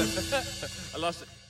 I lost it.